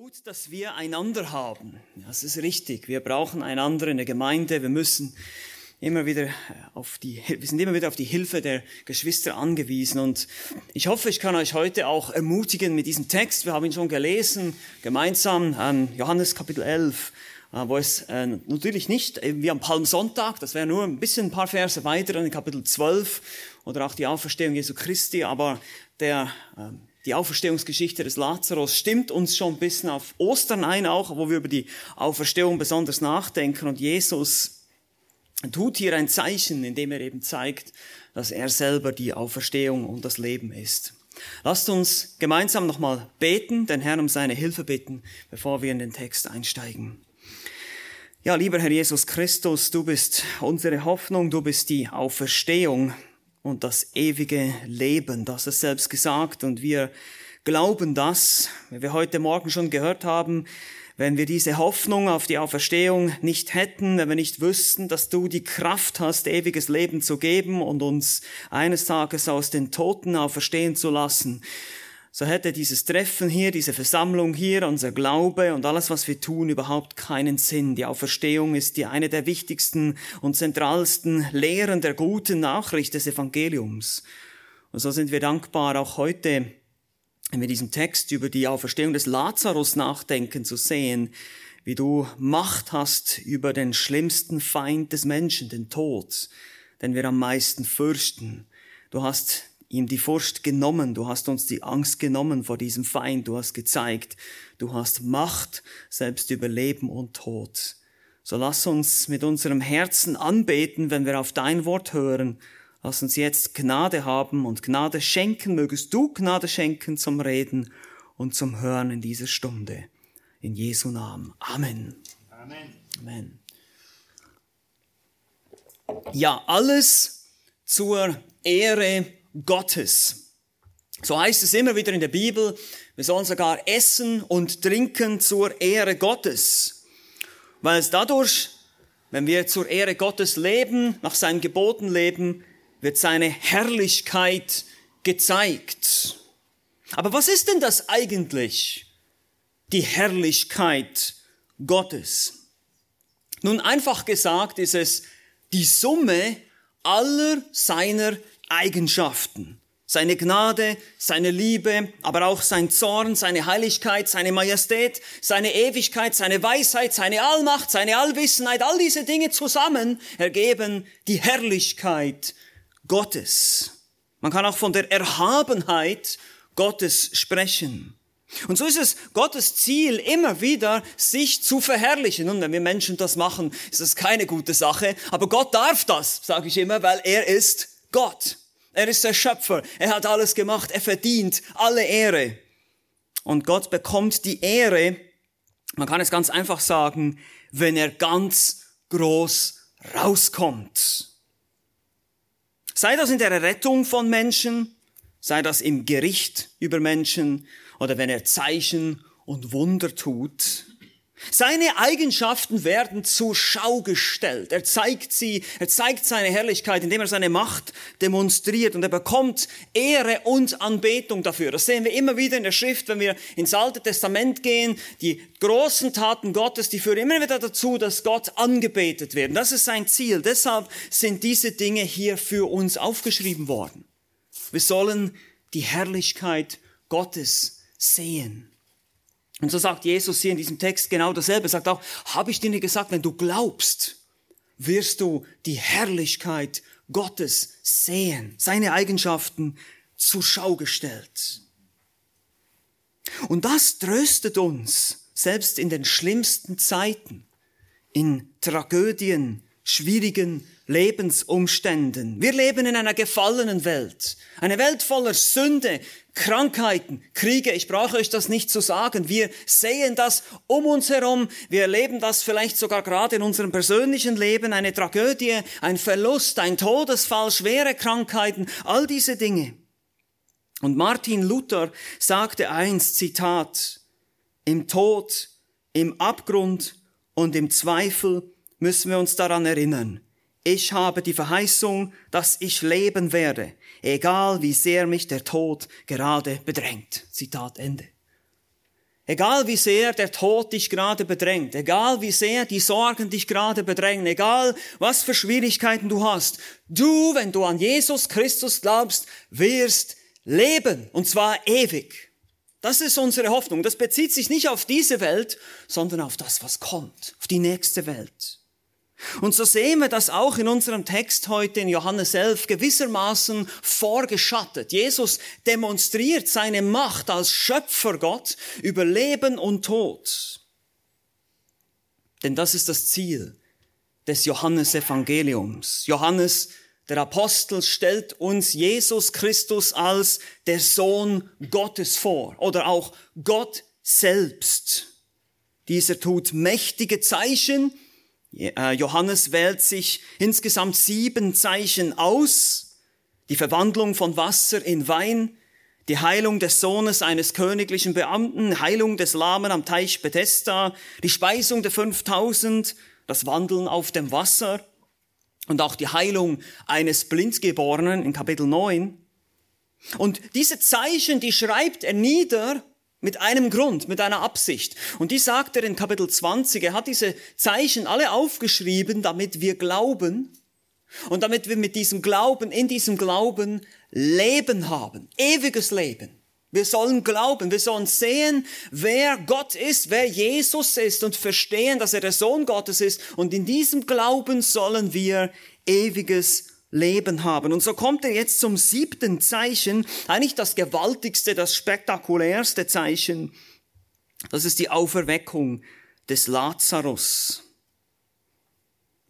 Gut, dass wir einander haben. Das ist richtig. Wir brauchen einander in der Gemeinde. Wir müssen immer wieder auf die, wir sind immer wieder auf die Hilfe der Geschwister angewiesen. Und ich hoffe, ich kann euch heute auch ermutigen mit diesem Text. Wir haben ihn schon gelesen, gemeinsam, an Johannes Kapitel 11, äh, wo es äh, natürlich nicht wie am Palmsonntag, das wäre nur ein bisschen ein paar Verse weiter in Kapitel 12 oder auch die Auferstehung Jesu Christi, aber der, ähm, die Auferstehungsgeschichte des Lazarus stimmt uns schon ein bisschen auf Ostern ein, auch wo wir über die Auferstehung besonders nachdenken. Und Jesus tut hier ein Zeichen, indem er eben zeigt, dass er selber die Auferstehung und das Leben ist. Lasst uns gemeinsam nochmal beten, den Herrn um seine Hilfe bitten, bevor wir in den Text einsteigen. Ja, lieber Herr Jesus Christus, du bist unsere Hoffnung, du bist die Auferstehung und das ewige Leben. Das ist selbst gesagt und wir glauben das, wie wir heute Morgen schon gehört haben, wenn wir diese Hoffnung auf die Auferstehung nicht hätten, wenn wir nicht wüssten, dass du die Kraft hast, ewiges Leben zu geben und uns eines Tages aus den Toten auferstehen zu lassen, so hätte dieses Treffen hier, diese Versammlung hier, unser Glaube und alles, was wir tun, überhaupt keinen Sinn. Die Auferstehung ist die eine der wichtigsten und zentralsten Lehren der guten Nachricht des Evangeliums. Und so sind wir dankbar, auch heute, wenn wir diesen Text über die Auferstehung des Lazarus nachdenken, zu sehen, wie du Macht hast über den schlimmsten Feind des Menschen, den Tod, den wir am meisten fürchten. Du hast ihm die Furcht genommen, du hast uns die Angst genommen vor diesem Feind, du hast gezeigt, du hast Macht selbst über Leben und Tod. So lass uns mit unserem Herzen anbeten, wenn wir auf dein Wort hören. Lass uns jetzt Gnade haben und Gnade schenken, mögest du Gnade schenken zum Reden und zum Hören in dieser Stunde. In Jesu Namen. Amen. Amen. Amen. Ja, alles zur Ehre Gottes. So heißt es immer wieder in der Bibel, wir sollen sogar essen und trinken zur Ehre Gottes. Weil es dadurch, wenn wir zur Ehre Gottes leben, nach seinen Geboten leben, wird seine Herrlichkeit gezeigt. Aber was ist denn das eigentlich? Die Herrlichkeit Gottes. Nun einfach gesagt ist es die Summe aller seiner Eigenschaften. Seine Gnade, seine Liebe, aber auch sein Zorn, seine Heiligkeit, seine Majestät, seine Ewigkeit, seine Weisheit, seine Allmacht, seine Allwissenheit, all diese Dinge zusammen ergeben die Herrlichkeit Gottes. Man kann auch von der Erhabenheit Gottes sprechen. Und so ist es Gottes Ziel, immer wieder sich zu verherrlichen. Und wenn wir Menschen das machen, ist das keine gute Sache. Aber Gott darf das, sage ich immer, weil er ist Gott. Er ist der Schöpfer. Er hat alles gemacht. Er verdient alle Ehre. Und Gott bekommt die Ehre, man kann es ganz einfach sagen, wenn er ganz groß rauskommt. Sei das in der Rettung von Menschen, sei das im Gericht über Menschen oder wenn er Zeichen und Wunder tut. Seine Eigenschaften werden zur Schau gestellt. Er zeigt sie, er zeigt seine Herrlichkeit, indem er seine Macht demonstriert und er bekommt Ehre und Anbetung dafür. Das sehen wir immer wieder in der Schrift, wenn wir ins Alte Testament gehen. Die großen Taten Gottes, die führen immer wieder dazu, dass Gott angebetet wird. Das ist sein Ziel. Deshalb sind diese Dinge hier für uns aufgeschrieben worden. Wir sollen die Herrlichkeit Gottes sehen. Und so sagt Jesus hier in diesem Text genau dasselbe. Er sagt auch, habe ich dir nicht gesagt, wenn du glaubst, wirst du die Herrlichkeit Gottes sehen, seine Eigenschaften zur Schau gestellt. Und das tröstet uns, selbst in den schlimmsten Zeiten, in Tragödien, schwierigen Lebensumständen. Wir leben in einer gefallenen Welt. Eine Welt voller Sünde, Krankheiten, Kriege. Ich brauche euch das nicht zu sagen. Wir sehen das um uns herum. Wir erleben das vielleicht sogar gerade in unserem persönlichen Leben. Eine Tragödie, ein Verlust, ein Todesfall, schwere Krankheiten, all diese Dinge. Und Martin Luther sagte einst, Zitat, im Tod, im Abgrund und im Zweifel müssen wir uns daran erinnern, ich habe die Verheißung, dass ich leben werde, egal wie sehr mich der Tod gerade bedrängt. Zitat Ende. Egal wie sehr der Tod dich gerade bedrängt, egal wie sehr die Sorgen dich gerade bedrängen, egal was für Schwierigkeiten du hast, du, wenn du an Jesus Christus glaubst, wirst leben, und zwar ewig. Das ist unsere Hoffnung. Das bezieht sich nicht auf diese Welt, sondern auf das, was kommt, auf die nächste Welt. Und so sehen wir das auch in unserem Text heute in Johannes 11 gewissermaßen vorgeschattet. Jesus demonstriert seine Macht als Schöpfergott über Leben und Tod. Denn das ist das Ziel des Johannesevangeliums. Johannes, der Apostel, stellt uns Jesus Christus als der Sohn Gottes vor oder auch Gott selbst. Dieser tut mächtige Zeichen, Johannes wählt sich insgesamt sieben Zeichen aus. Die Verwandlung von Wasser in Wein, die Heilung des Sohnes eines königlichen Beamten, Heilung des Lahmen am Teich Bethesda, die Speisung der 5000, das Wandeln auf dem Wasser und auch die Heilung eines Blindgeborenen in Kapitel 9. Und diese Zeichen, die schreibt er nieder mit einem Grund, mit einer Absicht. Und die sagt er in Kapitel 20. Er hat diese Zeichen alle aufgeschrieben, damit wir glauben und damit wir mit diesem Glauben, in diesem Glauben Leben haben. Ewiges Leben. Wir sollen glauben, wir sollen sehen, wer Gott ist, wer Jesus ist und verstehen, dass er der Sohn Gottes ist. Und in diesem Glauben sollen wir ewiges Leben haben. Und so kommt er jetzt zum siebten Zeichen, eigentlich das gewaltigste, das spektakulärste Zeichen. Das ist die Auferweckung des Lazarus.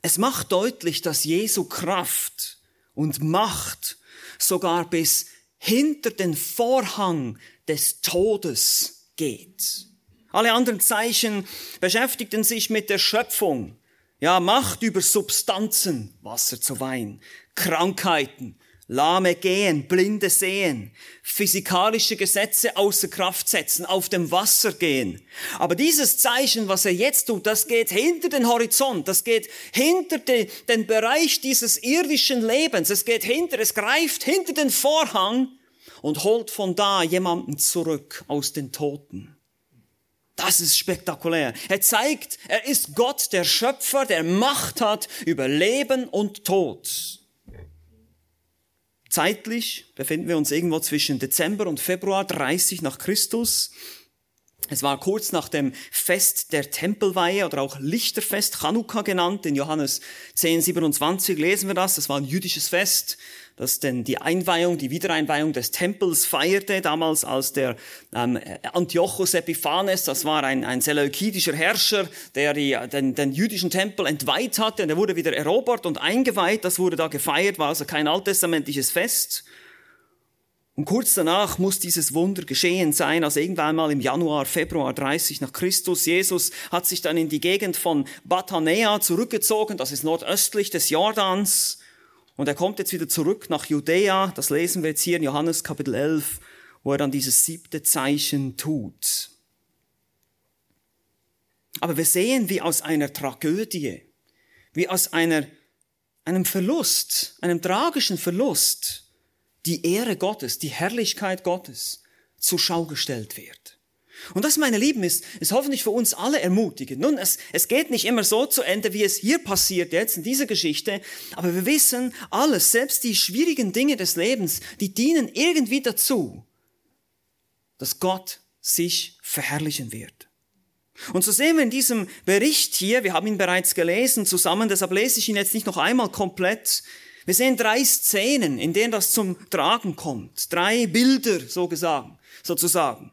Es macht deutlich, dass Jesu Kraft und Macht sogar bis hinter den Vorhang des Todes geht. Alle anderen Zeichen beschäftigten sich mit der Schöpfung, ja, Macht über Substanzen, Wasser zu Wein, Krankheiten, Lahme gehen, Blinde sehen, physikalische Gesetze außer Kraft setzen, auf dem Wasser gehen. Aber dieses Zeichen, was er jetzt tut, das geht hinter den Horizont, das geht hinter den, den Bereich dieses irdischen Lebens, es geht hinter, es greift hinter den Vorhang und holt von da jemanden zurück aus den Toten. Das ist spektakulär. Er zeigt, er ist Gott, der Schöpfer, der Macht hat über Leben und Tod. Zeitlich befinden wir uns irgendwo zwischen Dezember und Februar 30 nach Christus. Es war kurz nach dem Fest der Tempelweihe oder auch Lichterfest, Chanukka genannt. In Johannes 10, 27 lesen wir das. Das war ein jüdisches Fest das denn die Einweihung, die Wiedereinweihung des Tempels feierte, damals als der ähm, Antiochus Epiphanes, das war ein, ein seleukidischer Herrscher, der die, den, den jüdischen Tempel entweiht hatte und er wurde wieder erobert und eingeweiht, das wurde da gefeiert, war also kein alttestamentliches Fest. Und kurz danach muss dieses Wunder geschehen sein, also irgendwann mal im Januar, Februar 30 nach Christus. Jesus hat sich dann in die Gegend von Bathanea zurückgezogen, das ist nordöstlich des Jordans. Und er kommt jetzt wieder zurück nach Judäa, das lesen wir jetzt hier in Johannes Kapitel 11, wo er dann dieses siebte Zeichen tut. Aber wir sehen, wie aus einer Tragödie, wie aus einer, einem Verlust, einem tragischen Verlust, die Ehre Gottes, die Herrlichkeit Gottes zur Schau gestellt wird. Und das, meine Lieben, ist, ist hoffentlich für uns alle ermutigend. Nun, es, es geht nicht immer so zu Ende, wie es hier passiert jetzt in dieser Geschichte, aber wir wissen alles, selbst die schwierigen Dinge des Lebens, die dienen irgendwie dazu, dass Gott sich verherrlichen wird. Und so sehen wir in diesem Bericht hier, wir haben ihn bereits gelesen zusammen, deshalb lese ich ihn jetzt nicht noch einmal komplett. Wir sehen drei Szenen, in denen das zum Tragen kommt. Drei Bilder, so gesagt, sozusagen.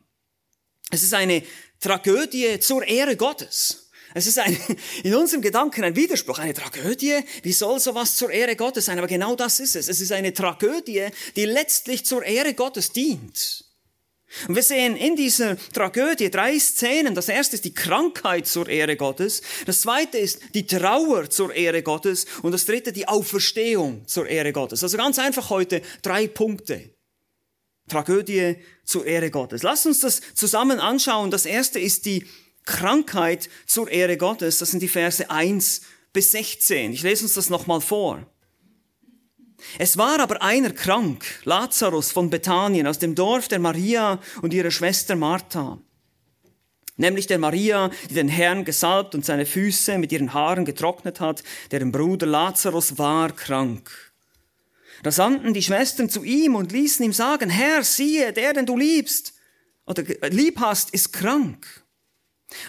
Es ist eine Tragödie zur Ehre Gottes. Es ist ein, in unserem Gedanken ein Widerspruch, eine Tragödie. Wie soll sowas zur Ehre Gottes sein? Aber genau das ist es. Es ist eine Tragödie, die letztlich zur Ehre Gottes dient. Und wir sehen in dieser Tragödie drei Szenen. Das erste ist die Krankheit zur Ehre Gottes. Das zweite ist die Trauer zur Ehre Gottes. Und das dritte die Auferstehung zur Ehre Gottes. Also ganz einfach heute drei Punkte. Tragödie zur Ehre Gottes. Lass uns das zusammen anschauen. Das erste ist die Krankheit zur Ehre Gottes. Das sind die Verse 1 bis 16. Ich lese uns das nochmal vor. Es war aber einer krank, Lazarus von Bethanien, aus dem Dorf der Maria und ihrer Schwester Martha. nämlich der Maria, die den Herrn gesalbt und seine Füße mit ihren Haaren getrocknet hat, deren Bruder Lazarus war krank. Da sandten die Schwestern zu ihm und ließen ihm sagen, Herr, siehe, der, den du liebst oder lieb hast, ist krank.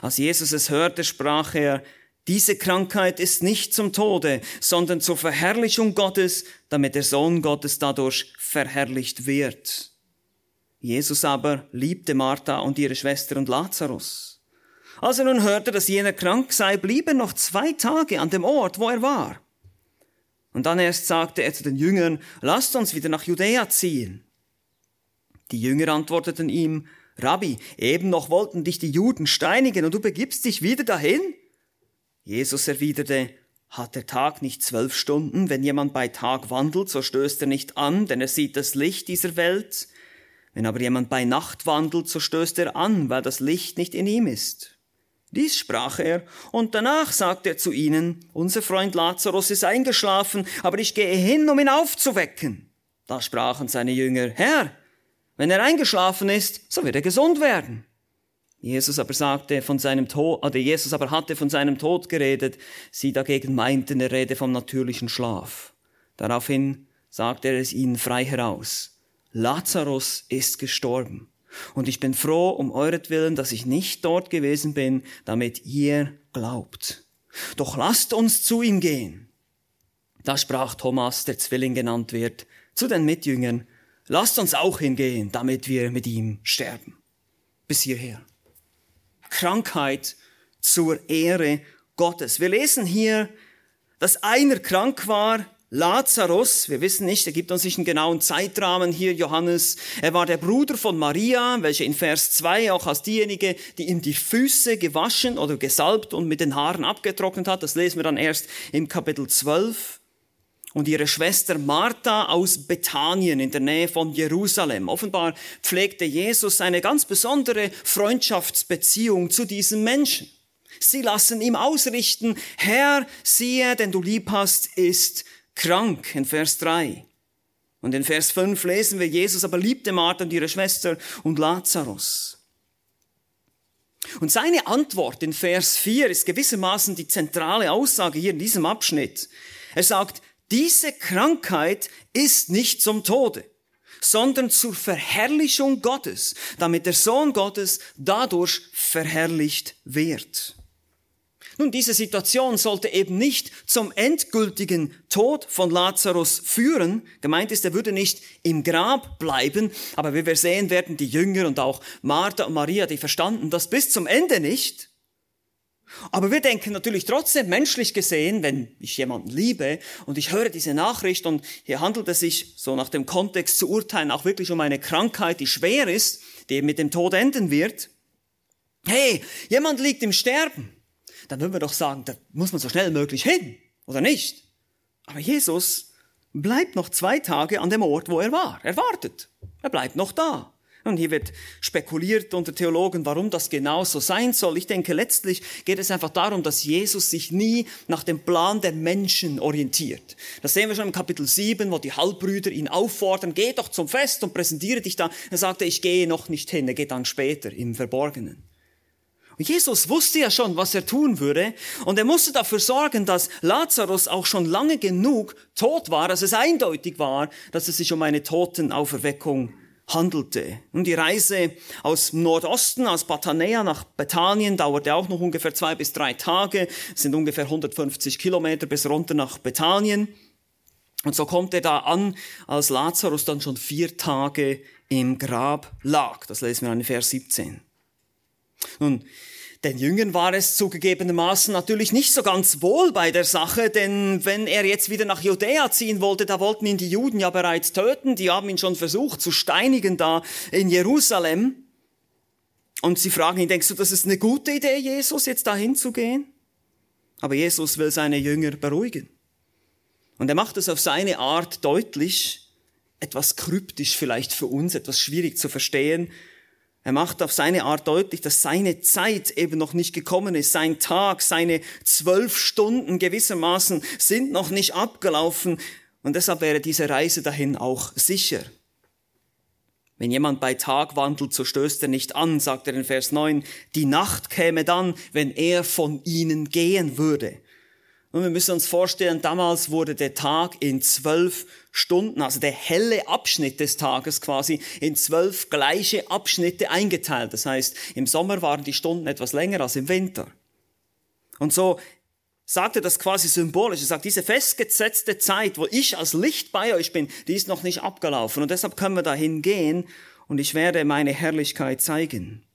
Als Jesus es hörte, sprach er, diese Krankheit ist nicht zum Tode, sondern zur Verherrlichung Gottes, damit der Sohn Gottes dadurch verherrlicht wird. Jesus aber liebte Martha und ihre Schwester und Lazarus. Als er nun hörte, dass jener krank sei, blieb er noch zwei Tage an dem Ort, wo er war. Und dann erst sagte er zu den Jüngern, lasst uns wieder nach Judäa ziehen. Die Jünger antworteten ihm, Rabbi, eben noch wollten dich die Juden steinigen und du begibst dich wieder dahin? Jesus erwiderte, hat der Tag nicht zwölf Stunden? Wenn jemand bei Tag wandelt, so stößt er nicht an, denn er sieht das Licht dieser Welt. Wenn aber jemand bei Nacht wandelt, so stößt er an, weil das Licht nicht in ihm ist. Dies sprach er, und danach sagte er zu ihnen, unser Freund Lazarus ist eingeschlafen, aber ich gehe hin, um ihn aufzuwecken. Da sprachen seine Jünger, Herr, wenn er eingeschlafen ist, so wird er gesund werden. Jesus aber sagte von seinem Tod, oder Jesus aber hatte von seinem Tod geredet, sie dagegen meinten, er rede vom natürlichen Schlaf. Daraufhin sagte er es ihnen frei heraus. Lazarus ist gestorben. Und ich bin froh um euretwillen, dass ich nicht dort gewesen bin, damit ihr glaubt. Doch lasst uns zu ihm gehen. Da sprach Thomas, der Zwilling genannt wird, zu den Mitjüngern, lasst uns auch hingehen, damit wir mit ihm sterben. Bis hierher. Krankheit zur Ehre Gottes. Wir lesen hier, dass einer krank war, Lazarus, wir wissen nicht, er gibt uns nicht einen genauen Zeitrahmen hier, Johannes. Er war der Bruder von Maria, welche in Vers 2 auch als diejenige, die ihm die Füße gewaschen oder gesalbt und mit den Haaren abgetrocknet hat. Das lesen wir dann erst im Kapitel 12. Und ihre Schwester Martha aus Bethanien in der Nähe von Jerusalem. Offenbar pflegte Jesus eine ganz besondere Freundschaftsbeziehung zu diesem Menschen. Sie lassen ihm ausrichten, Herr, siehe, denn du lieb hast, ist krank in Vers 3. Und in Vers 5 lesen wir, Jesus aber liebte Martha und ihre Schwester und Lazarus. Und seine Antwort in Vers 4 ist gewissermaßen die zentrale Aussage hier in diesem Abschnitt. Er sagt, diese Krankheit ist nicht zum Tode, sondern zur Verherrlichung Gottes, damit der Sohn Gottes dadurch verherrlicht wird. Nun, diese Situation sollte eben nicht zum endgültigen Tod von Lazarus führen. Gemeint ist, er würde nicht im Grab bleiben, aber wie wir sehen werden, die Jünger und auch Martha und Maria, die verstanden das bis zum Ende nicht. Aber wir denken natürlich trotzdem menschlich gesehen, wenn ich jemanden liebe und ich höre diese Nachricht und hier handelt es sich, so nach dem Kontext zu urteilen, auch wirklich um eine Krankheit, die schwer ist, die mit dem Tod enden wird. Hey, jemand liegt im Sterben dann würden wir doch sagen, da muss man so schnell möglich hin, oder nicht? Aber Jesus bleibt noch zwei Tage an dem Ort, wo er war. Er wartet. Er bleibt noch da. Und hier wird spekuliert unter Theologen, warum das genau so sein soll. Ich denke, letztlich geht es einfach darum, dass Jesus sich nie nach dem Plan der Menschen orientiert. Das sehen wir schon im Kapitel 7, wo die Halbbrüder ihn auffordern, geh doch zum Fest und präsentiere dich da. Er sagte, ich gehe noch nicht hin, er geht dann später im Verborgenen. Und Jesus wusste ja schon, was er tun würde, und er musste dafür sorgen, dass Lazarus auch schon lange genug tot war, dass es eindeutig war, dass es sich um eine Totenauferweckung handelte. Und die Reise aus Nordosten, aus Bathanea nach Bethanien, dauerte auch noch ungefähr zwei bis drei Tage, es sind ungefähr 150 Kilometer bis runter nach Bethanien. Und so kommt er da an, als Lazarus dann schon vier Tage im Grab lag. Das lesen wir in Vers 17. Nun, den Jüngern war es zugegebenermaßen natürlich nicht so ganz wohl bei der Sache, denn wenn er jetzt wieder nach Judäa ziehen wollte, da wollten ihn die Juden ja bereits töten, die haben ihn schon versucht zu steinigen da in Jerusalem. Und sie fragen ihn, denkst du, das ist eine gute Idee, Jesus, jetzt dahin zu gehen? Aber Jesus will seine Jünger beruhigen. Und er macht es auf seine Art deutlich, etwas kryptisch vielleicht für uns, etwas schwierig zu verstehen, er macht auf seine Art deutlich, dass seine Zeit eben noch nicht gekommen ist. Sein Tag, seine zwölf Stunden gewissermaßen sind noch nicht abgelaufen. Und deshalb wäre diese Reise dahin auch sicher. Wenn jemand bei Tag wandelt, so stößt er nicht an, sagt er in Vers 9. Die Nacht käme dann, wenn er von ihnen gehen würde. Und wir müssen uns vorstellen, damals wurde der Tag in zwölf Stunden, also der helle Abschnitt des Tages quasi, in zwölf gleiche Abschnitte eingeteilt. Das heißt, im Sommer waren die Stunden etwas länger als im Winter. Und so sagt er das quasi symbolisch. Er sagt, diese festgesetzte Zeit, wo ich als Licht bei euch bin, die ist noch nicht abgelaufen. Und deshalb können wir dahin gehen und ich werde meine Herrlichkeit zeigen.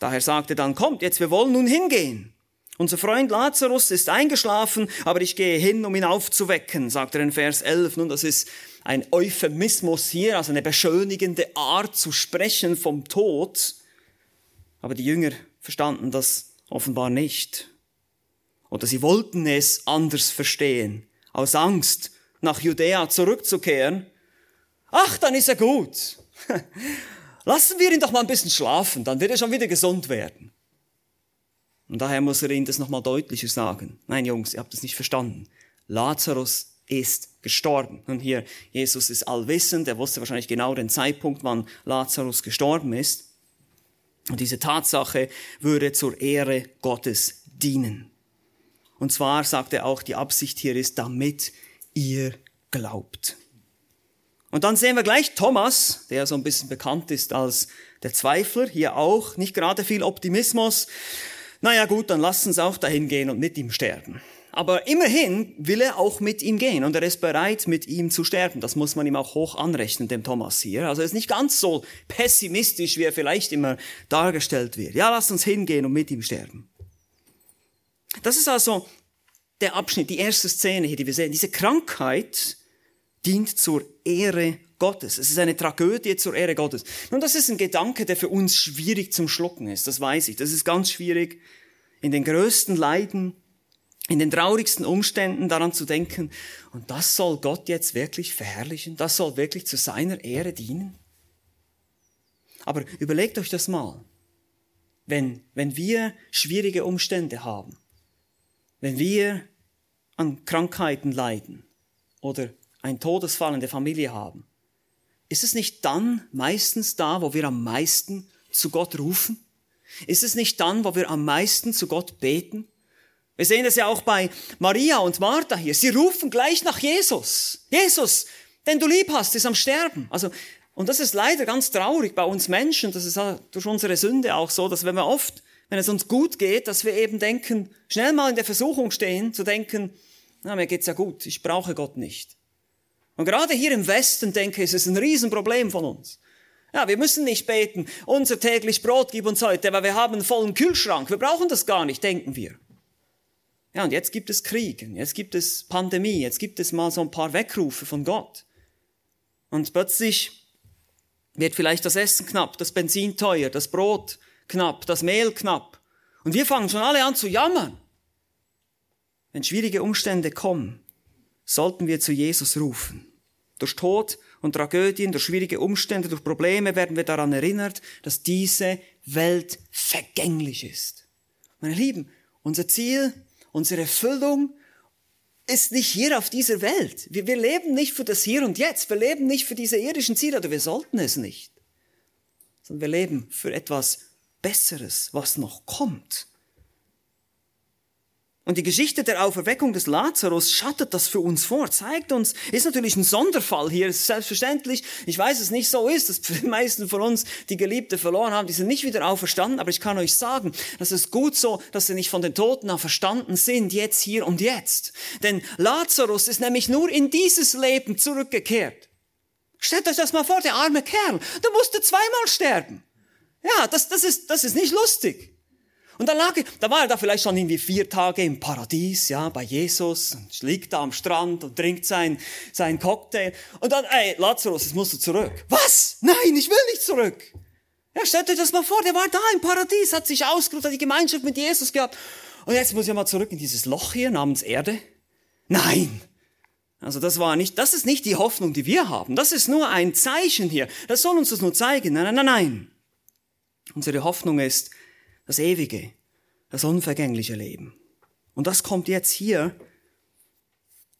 Daher sagte dann, kommt jetzt, wir wollen nun hingehen. Unser Freund Lazarus ist eingeschlafen, aber ich gehe hin, um ihn aufzuwecken, sagt er in Vers 11. Nun, das ist ein Euphemismus hier, also eine beschönigende Art zu sprechen vom Tod. Aber die Jünger verstanden das offenbar nicht. Oder sie wollten es anders verstehen, aus Angst, nach Judäa zurückzukehren. Ach, dann ist er gut. Lassen wir ihn doch mal ein bisschen schlafen, dann wird er schon wieder gesund werden. Und daher muss er ihnen das nochmal deutlicher sagen. Nein, Jungs, ihr habt das nicht verstanden. Lazarus ist gestorben. Und hier, Jesus ist allwissend, er wusste wahrscheinlich genau den Zeitpunkt, wann Lazarus gestorben ist. Und diese Tatsache würde zur Ehre Gottes dienen. Und zwar sagt er auch, die Absicht hier ist, damit ihr glaubt. Und dann sehen wir gleich Thomas, der so ein bisschen bekannt ist als der Zweifler, hier auch, nicht gerade viel Optimismus. Naja gut, dann lass uns auch dahin gehen und mit ihm sterben. Aber immerhin will er auch mit ihm gehen und er ist bereit, mit ihm zu sterben. Das muss man ihm auch hoch anrechnen, dem Thomas hier. Also er ist nicht ganz so pessimistisch, wie er vielleicht immer dargestellt wird. Ja, lass uns hingehen und mit ihm sterben. Das ist also der Abschnitt, die erste Szene hier, die wir sehen. Diese Krankheit dient zur Ehre Gottes. Es ist eine Tragödie zur Ehre Gottes. Nun, das ist ein Gedanke, der für uns schwierig zum Schlucken ist. Das weiß ich. Das ist ganz schwierig, in den größten Leiden, in den traurigsten Umständen daran zu denken. Und das soll Gott jetzt wirklich verherrlichen? Das soll wirklich zu seiner Ehre dienen? Aber überlegt euch das mal. Wenn, wenn wir schwierige Umstände haben, wenn wir an Krankheiten leiden oder einen Todesfall in der Familie haben, ist es nicht dann meistens da, wo wir am meisten zu Gott rufen? Ist es nicht dann, wo wir am meisten zu Gott beten? Wir sehen das ja auch bei Maria und Martha hier. Sie rufen gleich nach Jesus. Jesus, den du lieb hast, ist am Sterben. Also, und das ist leider ganz traurig bei uns Menschen. Das ist durch unsere Sünde auch so, dass wenn wir oft wenn es uns gut geht, dass wir eben denken, schnell mal in der Versuchung stehen, zu denken, na, mir geht's ja gut, ich brauche Gott nicht. Und gerade hier im Westen, denke ich, ist es ein Riesenproblem von uns. Ja, wir müssen nicht beten, unser täglich Brot gib uns heute, weil wir haben einen vollen Kühlschrank. Wir brauchen das gar nicht, denken wir. Ja, und jetzt gibt es Krieg, jetzt gibt es Pandemie, jetzt gibt es mal so ein paar Weckrufe von Gott. Und plötzlich wird vielleicht das Essen knapp, das Benzin teuer, das Brot knapp, das Mehl knapp. Und wir fangen schon alle an zu jammern. Wenn schwierige Umstände kommen, sollten wir zu Jesus rufen. Durch Tod und Tragödien, durch schwierige Umstände, durch Probleme werden wir daran erinnert, dass diese Welt vergänglich ist. Meine Lieben, unser Ziel, unsere Erfüllung ist nicht hier auf dieser Welt. Wir, wir leben nicht für das Hier und Jetzt. Wir leben nicht für diese irdischen Ziele oder wir sollten es nicht. Sondern wir leben für etwas Besseres, was noch kommt. Und die Geschichte der Auferweckung des Lazarus schattet das für uns vor, zeigt uns, ist natürlich ein Sonderfall hier, ist selbstverständlich. Ich weiß es nicht so ist, dass die meisten von uns die Geliebte verloren haben, die sind nicht wieder auferstanden, aber ich kann euch sagen, das ist gut so, dass sie nicht von den Toten auferstanden sind, jetzt, hier und jetzt. Denn Lazarus ist nämlich nur in dieses Leben zurückgekehrt. Stellt euch das mal vor, der arme Kerl, der musste zweimal sterben. Ja, das, das, ist, das ist nicht lustig. Und dann lag, da war er da vielleicht schon irgendwie vier Tage im Paradies, ja, bei Jesus, und liegt da am Strand und trinkt sein, sein Cocktail. Und dann, ey, Lazarus, jetzt musst du zurück. Was? Nein, ich will nicht zurück. Ja, stellt euch das mal vor, der war da im Paradies, hat sich ausgeruht, hat die Gemeinschaft mit Jesus gehabt. Und jetzt muss ich mal zurück in dieses Loch hier namens Erde. Nein. Also das war nicht, das ist nicht die Hoffnung, die wir haben. Das ist nur ein Zeichen hier. Das soll uns das nur zeigen. Nein, nein, nein, nein. Unsere Hoffnung ist das ewige, das unvergängliche Leben. Und das kommt jetzt hier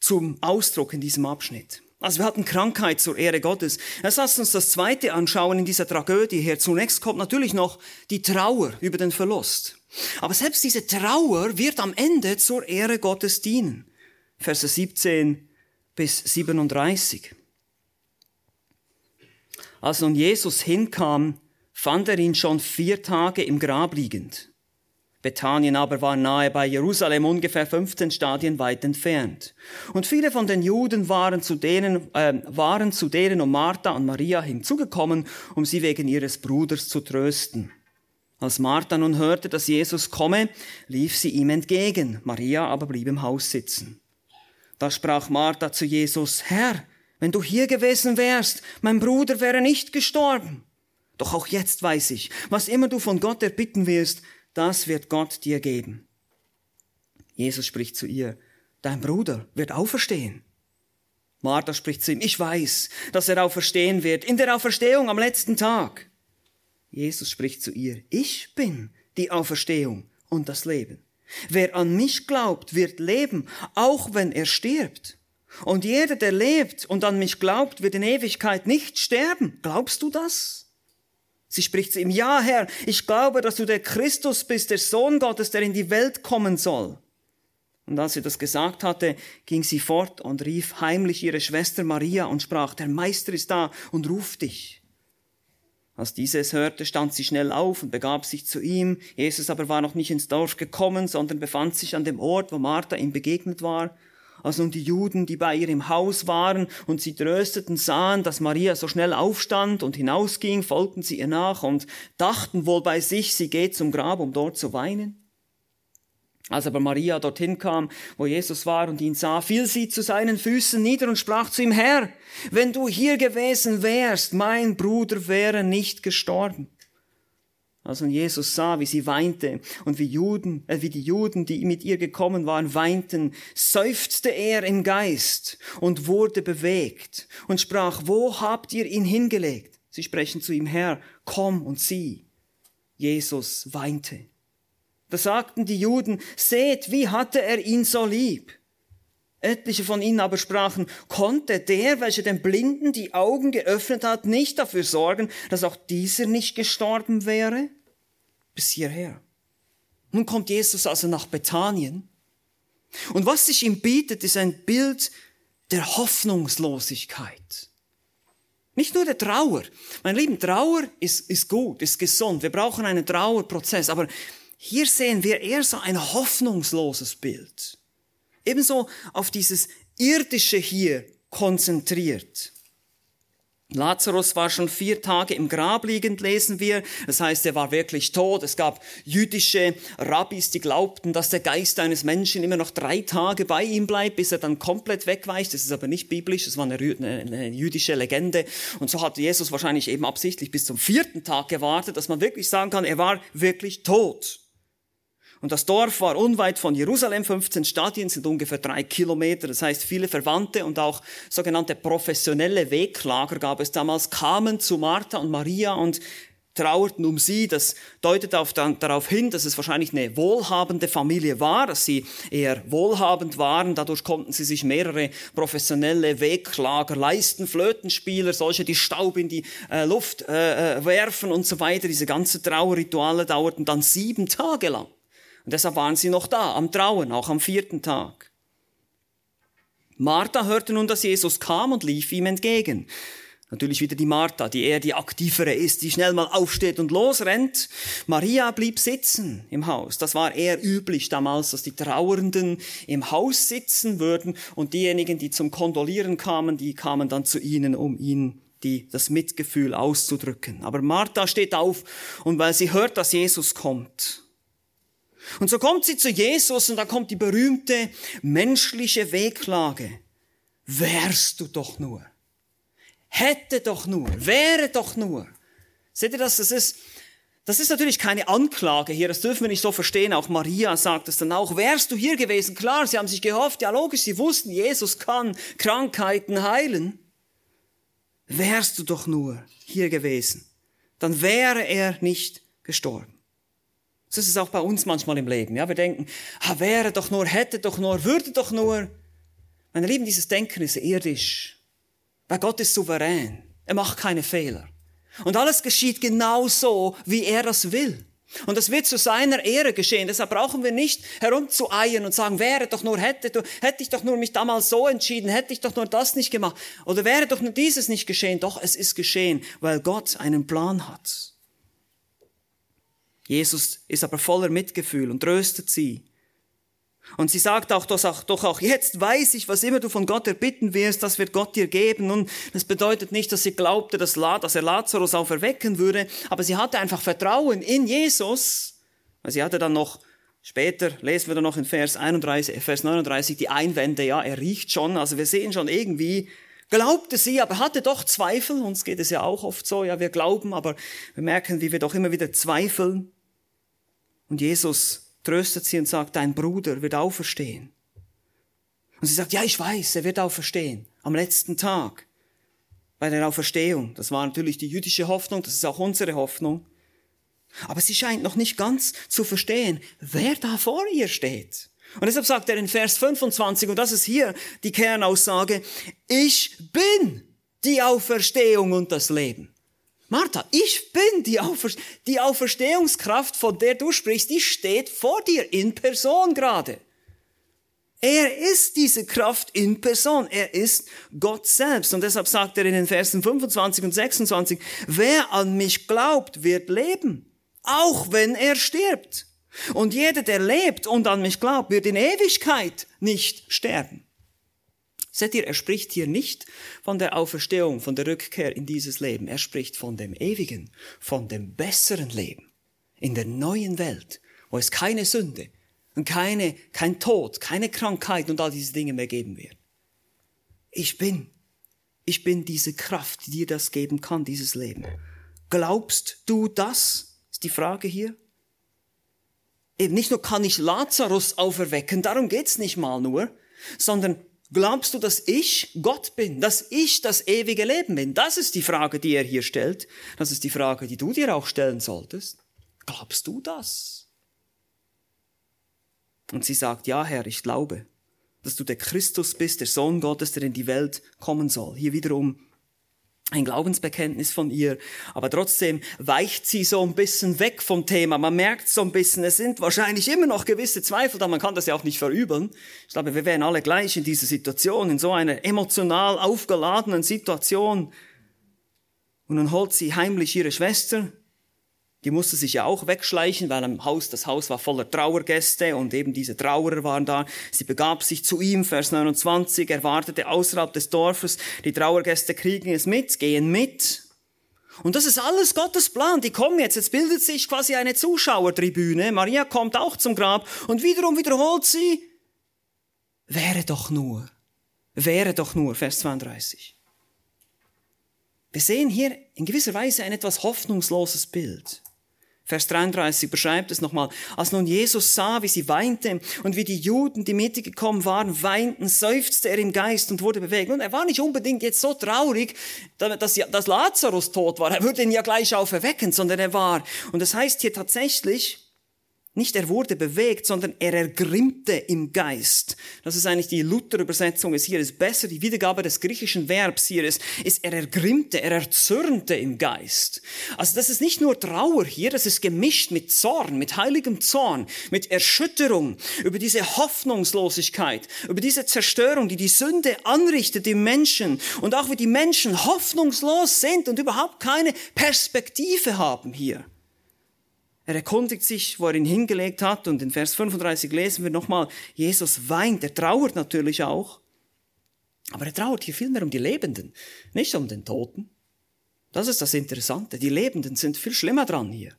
zum Ausdruck in diesem Abschnitt. Also wir hatten Krankheit zur Ehre Gottes. Jetzt lasst uns das zweite anschauen in dieser Tragödie hier. Zunächst kommt natürlich noch die Trauer über den Verlust. Aber selbst diese Trauer wird am Ende zur Ehre Gottes dienen. Verse 17 bis 37. Als nun Jesus hinkam, fand er ihn schon vier Tage im Grab liegend. Bethanien aber war nahe bei Jerusalem, ungefähr 15 Stadien weit entfernt. Und viele von den Juden waren zu denen, äh, waren zu denen um Martha und Maria hinzugekommen, um sie wegen ihres Bruders zu trösten. Als Martha nun hörte, dass Jesus komme, lief sie ihm entgegen. Maria aber blieb im Haus sitzen. Da sprach Martha zu Jesus, Herr, wenn du hier gewesen wärst, mein Bruder wäre nicht gestorben. Doch auch jetzt weiß ich, was immer du von Gott erbitten wirst, das wird Gott dir geben. Jesus spricht zu ihr, dein Bruder wird auferstehen. Martha spricht zu ihm, ich weiß, dass er auferstehen wird, in der Auferstehung am letzten Tag. Jesus spricht zu ihr, ich bin die Auferstehung und das Leben. Wer an mich glaubt, wird leben, auch wenn er stirbt. Und jeder, der lebt und an mich glaubt, wird in Ewigkeit nicht sterben. Glaubst du das? Sie spricht zu ihm, ja Herr, ich glaube, dass du der Christus bist, der Sohn Gottes, der in die Welt kommen soll. Und als sie das gesagt hatte, ging sie fort und rief heimlich ihre Schwester Maria und sprach, der Meister ist da und ruft dich. Als diese es hörte, stand sie schnell auf und begab sich zu ihm. Jesus aber war noch nicht ins Dorf gekommen, sondern befand sich an dem Ort, wo Martha ihm begegnet war. Als nun die Juden, die bei ihr im Haus waren und sie trösteten, sahen, dass Maria so schnell aufstand und hinausging, folgten sie ihr nach und dachten wohl bei sich, sie geht zum Grab, um dort zu weinen. Als aber Maria dorthin kam, wo Jesus war und ihn sah, fiel sie zu seinen Füßen nieder und sprach zu ihm, Herr, wenn du hier gewesen wärst, mein Bruder wäre nicht gestorben. Als nun Jesus sah, wie sie weinte und wie Juden, äh, wie die Juden, die mit ihr gekommen waren, weinten, seufzte er im Geist und wurde bewegt und sprach, wo habt ihr ihn hingelegt? Sie sprechen zu ihm, Herr, komm und sieh. Jesus weinte. Da sagten die Juden, seht, wie hatte er ihn so lieb. Etliche von ihnen aber sprachen, konnte der, welcher den Blinden die Augen geöffnet hat, nicht dafür sorgen, dass auch dieser nicht gestorben wäre? Bis hierher. Nun kommt Jesus also nach Bethanien. Und was sich ihm bietet, ist ein Bild der Hoffnungslosigkeit. Nicht nur der Trauer. Mein Lieben, Trauer ist, ist gut, ist gesund. Wir brauchen einen Trauerprozess. Aber hier sehen wir eher so ein hoffnungsloses Bild ebenso auf dieses Irdische hier konzentriert. Lazarus war schon vier Tage im Grab liegend, lesen wir. Das heißt, er war wirklich tot. Es gab jüdische Rabbis, die glaubten, dass der Geist eines Menschen immer noch drei Tage bei ihm bleibt, bis er dann komplett wegweicht. Das ist aber nicht biblisch, das war eine, eine jüdische Legende. Und so hat Jesus wahrscheinlich eben absichtlich bis zum vierten Tag gewartet, dass man wirklich sagen kann, er war wirklich tot. Und das Dorf war unweit von Jerusalem, 15 Stadien sind ungefähr drei Kilometer. Das heißt, viele Verwandte und auch sogenannte professionelle Weglager gab es damals, kamen zu Martha und Maria und trauerten um sie. Das deutet auf, darauf hin, dass es wahrscheinlich eine wohlhabende Familie war, dass sie eher wohlhabend waren. Dadurch konnten sie sich mehrere professionelle Weglager leisten, Flötenspieler, solche, die Staub in die äh, Luft äh, äh werfen und so weiter. Diese ganzen Trauerrituale dauerten dann sieben Tage lang. Und deshalb waren sie noch da, am Trauen, auch am vierten Tag. Martha hörte nun, dass Jesus kam und lief ihm entgegen. Natürlich wieder die Martha, die eher die aktivere ist, die schnell mal aufsteht und losrennt. Maria blieb sitzen im Haus. Das war eher üblich damals, dass die Trauernden im Haus sitzen würden und diejenigen, die zum Kondolieren kamen, die kamen dann zu ihnen, um ihnen die, das Mitgefühl auszudrücken. Aber Martha steht auf und weil sie hört, dass Jesus kommt, und so kommt sie zu Jesus und da kommt die berühmte menschliche Wehklage. Wärst du doch nur. Hätte doch nur. Wäre doch nur. Seht ihr das? Das ist, das ist natürlich keine Anklage hier, das dürfen wir nicht so verstehen. Auch Maria sagt es dann auch. Wärst du hier gewesen? Klar, sie haben sich gehofft, ja logisch, sie wussten, Jesus kann Krankheiten heilen. Wärst du doch nur hier gewesen, dann wäre er nicht gestorben. So ist es auch bei uns manchmal im Leben. Ja, wir denken, ah, wäre doch nur, hätte doch nur, würde doch nur. Meine Lieben, dieses Denken ist irdisch. Weil Gott ist souverän. Er macht keine Fehler. Und alles geschieht genau so, wie er das will. Und das wird zu seiner Ehre geschehen. Deshalb brauchen wir nicht herumzueiern und sagen, wäre doch nur, hätte, du, hätte ich doch nur mich damals so entschieden, hätte ich doch nur das nicht gemacht. Oder wäre doch nur dieses nicht geschehen. Doch, es ist geschehen, weil Gott einen Plan hat. Jesus ist aber voller Mitgefühl und tröstet sie. Und sie sagt auch, doch auch, doch auch, jetzt weiß ich, was immer du von Gott erbitten wirst, das wird Gott dir geben. Und das bedeutet nicht, dass sie glaubte, dass, dass er Lazarus auferwecken würde, aber sie hatte einfach Vertrauen in Jesus. Weil sie hatte dann noch, später lesen wir dann noch in Vers 31, Vers 39 die Einwände, ja, er riecht schon, also wir sehen schon irgendwie, glaubte sie, aber hatte doch Zweifel. Uns geht es ja auch oft so, ja, wir glauben, aber wir merken, wie wir doch immer wieder zweifeln. Und Jesus tröstet sie und sagt, dein Bruder wird auferstehen. Und sie sagt, ja, ich weiß, er wird auferstehen. Am letzten Tag. Bei der Auferstehung. Das war natürlich die jüdische Hoffnung, das ist auch unsere Hoffnung. Aber sie scheint noch nicht ganz zu verstehen, wer da vor ihr steht. Und deshalb sagt er in Vers 25, und das ist hier die Kernaussage, ich bin die Auferstehung und das Leben. Martha, ich bin die, Aufer die Auferstehungskraft, von der du sprichst, die steht vor dir in Person gerade. Er ist diese Kraft in Person. Er ist Gott selbst. Und deshalb sagt er in den Versen 25 und 26, wer an mich glaubt, wird leben, auch wenn er stirbt. Und jeder, der lebt und an mich glaubt, wird in Ewigkeit nicht sterben. Seht ihr, er spricht hier nicht von der Auferstehung, von der Rückkehr in dieses Leben. Er spricht von dem ewigen, von dem besseren Leben. In der neuen Welt, wo es keine Sünde und keine, kein Tod, keine Krankheit und all diese Dinge mehr geben wird. Ich bin, ich bin diese Kraft, die dir das geben kann, dieses Leben. Glaubst du das? Ist die Frage hier. Eben nicht nur kann ich Lazarus auferwecken, darum geht's nicht mal nur, sondern Glaubst du, dass ich Gott bin, dass ich das ewige Leben bin? Das ist die Frage, die er hier stellt. Das ist die Frage, die du dir auch stellen solltest. Glaubst du das? Und sie sagt, ja Herr, ich glaube, dass du der Christus bist, der Sohn Gottes, der in die Welt kommen soll. Hier wiederum ein Glaubensbekenntnis von ihr, aber trotzdem weicht sie so ein bisschen weg vom Thema. Man merkt so ein bisschen, es sind wahrscheinlich immer noch gewisse Zweifel da, man kann das ja auch nicht verübeln. Ich glaube, wir wären alle gleich in dieser Situation, in so einer emotional aufgeladenen Situation. Und dann holt sie heimlich ihre Schwester, die musste sich ja auch wegschleichen, weil im Haus, das Haus war voller Trauergäste und eben diese Trauerer waren da. Sie begab sich zu ihm, Vers 29, er wartete außerhalb des Dorfes. Die Trauergäste kriegen es mit, gehen mit. Und das ist alles Gottes Plan. Die kommen jetzt. Jetzt bildet sich quasi eine Zuschauertribüne. Maria kommt auch zum Grab und wiederum wiederholt sie, wäre doch nur, wäre doch nur, Vers 32. Wir sehen hier in gewisser Weise ein etwas hoffnungsloses Bild. Vers 33 beschreibt es nochmal. Als nun Jesus sah, wie sie weinte und wie die Juden, die mit gekommen waren, weinten, seufzte er im Geist und wurde bewegt. Und er war nicht unbedingt jetzt so traurig, dass, dass Lazarus tot war. Er würde ihn ja gleich auferwecken, sondern er war. Und das heißt hier tatsächlich, nicht er wurde bewegt, sondern er ergrimmte im Geist. Das ist eigentlich die Luther-Übersetzung. Hier ist besser. Die Wiedergabe des griechischen Verbs hier ist, ist er ergrimmte, er erzürnte im Geist. Also das ist nicht nur Trauer hier, das ist gemischt mit Zorn, mit heiligem Zorn, mit Erschütterung über diese Hoffnungslosigkeit, über diese Zerstörung, die die Sünde anrichtet im Menschen und auch wie die Menschen hoffnungslos sind und überhaupt keine Perspektive haben hier. Er erkundigt sich, wo er ihn hingelegt hat, und in Vers 35 lesen wir nochmal, Jesus weint, er trauert natürlich auch, aber er trauert hier vielmehr um die Lebenden, nicht um den Toten. Das ist das Interessante. Die Lebenden sind viel schlimmer dran hier.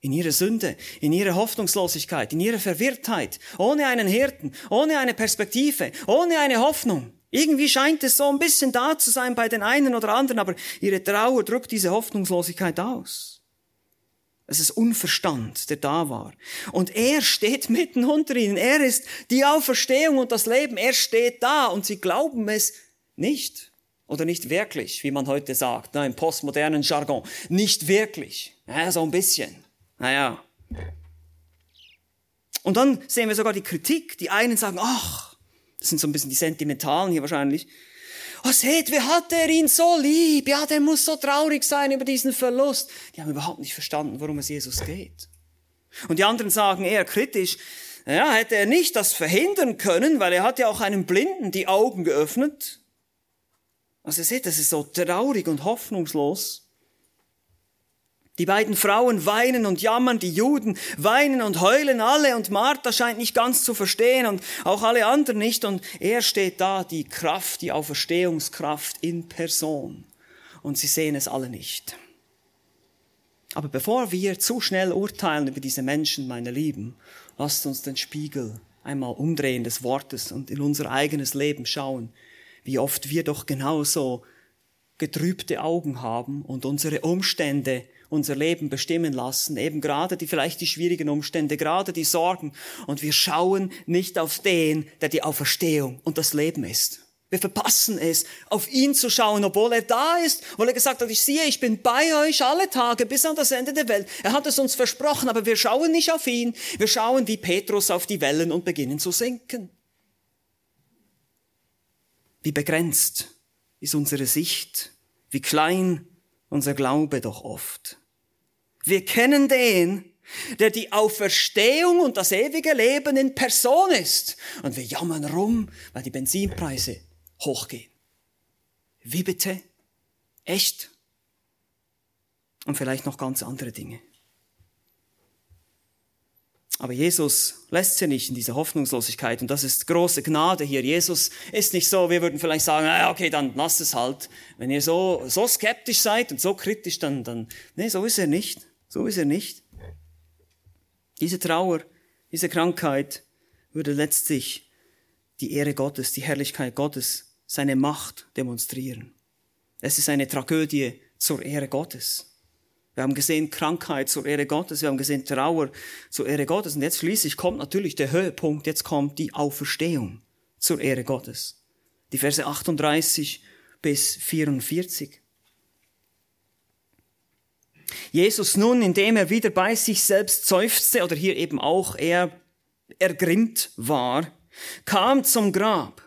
In ihrer Sünde, in ihrer Hoffnungslosigkeit, in ihrer Verwirrtheit, ohne einen Hirten, ohne eine Perspektive, ohne eine Hoffnung. Irgendwie scheint es so ein bisschen da zu sein bei den einen oder anderen, aber ihre Trauer drückt diese Hoffnungslosigkeit aus. Es ist Unverstand, der da war. Und er steht mitten unter ihnen. Er ist die Auferstehung und das Leben. Er steht da und sie glauben es nicht. Oder nicht wirklich, wie man heute sagt, na, im postmodernen Jargon. Nicht wirklich. Ja, so ein bisschen. Naja. Und dann sehen wir sogar die Kritik. Die einen sagen, ach, das sind so ein bisschen die Sentimentalen hier wahrscheinlich. Oh, seht, wie hat er ihn so lieb? Ja, der muss so traurig sein über diesen Verlust. Die haben überhaupt nicht verstanden, worum es Jesus geht. Und die anderen sagen eher kritisch, ja, hätte er nicht das verhindern können, weil er hat ja auch einem Blinden die Augen geöffnet. Also ihr seht, das ist so traurig und hoffnungslos. Die beiden Frauen weinen und jammern, die Juden weinen und heulen alle und Martha scheint nicht ganz zu verstehen und auch alle anderen nicht und er steht da, die Kraft, die Auferstehungskraft in Person und sie sehen es alle nicht. Aber bevor wir zu schnell urteilen über diese Menschen, meine Lieben, lasst uns den Spiegel einmal umdrehen des Wortes und in unser eigenes Leben schauen, wie oft wir doch genauso getrübte Augen haben und unsere Umstände unser Leben bestimmen lassen, eben gerade die vielleicht die schwierigen Umstände, gerade die Sorgen. Und wir schauen nicht auf den, der die Auferstehung und das Leben ist. Wir verpassen es, auf ihn zu schauen, obwohl er da ist, weil er gesagt hat, ich sehe, ich bin bei euch alle Tage bis an das Ende der Welt. Er hat es uns versprochen, aber wir schauen nicht auf ihn. Wir schauen wie Petrus auf die Wellen und beginnen zu sinken. Wie begrenzt ist unsere Sicht, wie klein unser Glaube doch oft. Wir kennen den, der die Auferstehung und das ewige Leben in Person ist. Und wir jammern rum, weil die Benzinpreise hochgehen. Wie bitte? Echt? Und vielleicht noch ganz andere Dinge. Aber Jesus lässt sie nicht in dieser Hoffnungslosigkeit und das ist große Gnade hier. Jesus ist nicht so, wir würden vielleicht sagen, ah, okay, dann lasst es halt. Wenn ihr so, so skeptisch seid und so kritisch, dann, dann, nee, so ist er nicht. So ist er nicht. Diese Trauer, diese Krankheit würde letztlich die Ehre Gottes, die Herrlichkeit Gottes, seine Macht demonstrieren. Es ist eine Tragödie zur Ehre Gottes. Wir haben gesehen Krankheit zur Ehre Gottes, wir haben gesehen Trauer zur Ehre Gottes und jetzt schließlich kommt natürlich der Höhepunkt, jetzt kommt die Auferstehung zur Ehre Gottes. Die Verse 38 bis 44. Jesus nun, indem er wieder bei sich selbst seufzte oder hier eben auch er ergrimmt war, kam zum Grab.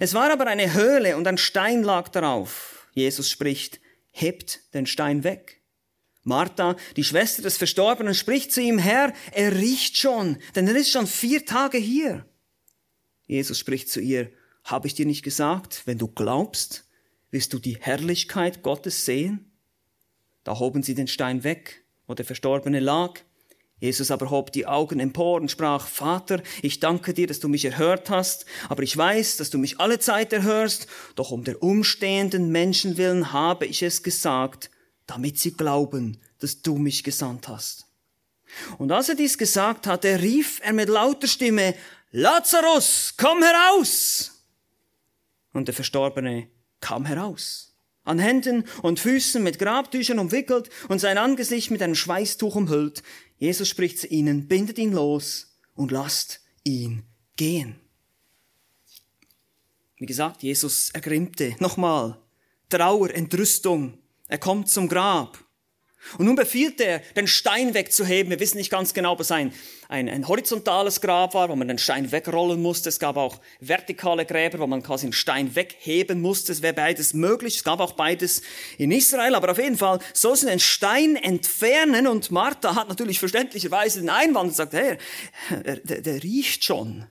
Es war aber eine Höhle und ein Stein lag darauf. Jesus spricht, hebt den Stein weg. Martha, die Schwester des Verstorbenen, spricht zu ihm, Herr, er riecht schon, denn er ist schon vier Tage hier. Jesus spricht zu ihr, habe ich dir nicht gesagt, wenn du glaubst, wirst du die Herrlichkeit Gottes sehen? Da hoben sie den Stein weg, wo der Verstorbene lag. Jesus aber hob die Augen empor und sprach, Vater, ich danke dir, dass du mich erhört hast, aber ich weiß, dass du mich alle Zeit erhörst, doch um der umstehenden Menschen willen habe ich es gesagt, damit sie glauben, dass du mich gesandt hast. Und als er dies gesagt hatte, rief er mit lauter Stimme, Lazarus, komm heraus! Und der Verstorbene kam heraus an Händen und Füßen mit Grabtüchern umwickelt und sein Angesicht mit einem Schweißtuch umhüllt. Jesus spricht zu ihnen, bindet ihn los und lasst ihn gehen. Wie gesagt, Jesus ergrimmte. Nochmal. Trauer, Entrüstung. Er kommt zum Grab. Und nun befiehlt er, den Stein wegzuheben. Wir wissen nicht ganz genau, ob es ein, ein, ein, horizontales Grab war, wo man den Stein wegrollen musste. Es gab auch vertikale Gräber, wo man quasi den Stein wegheben musste. Es wäre beides möglich. Es gab auch beides in Israel. Aber auf jeden Fall, so sie den Stein entfernen. Und Martha hat natürlich verständlicherweise den Einwand und sagt, hey, der, der riecht schon.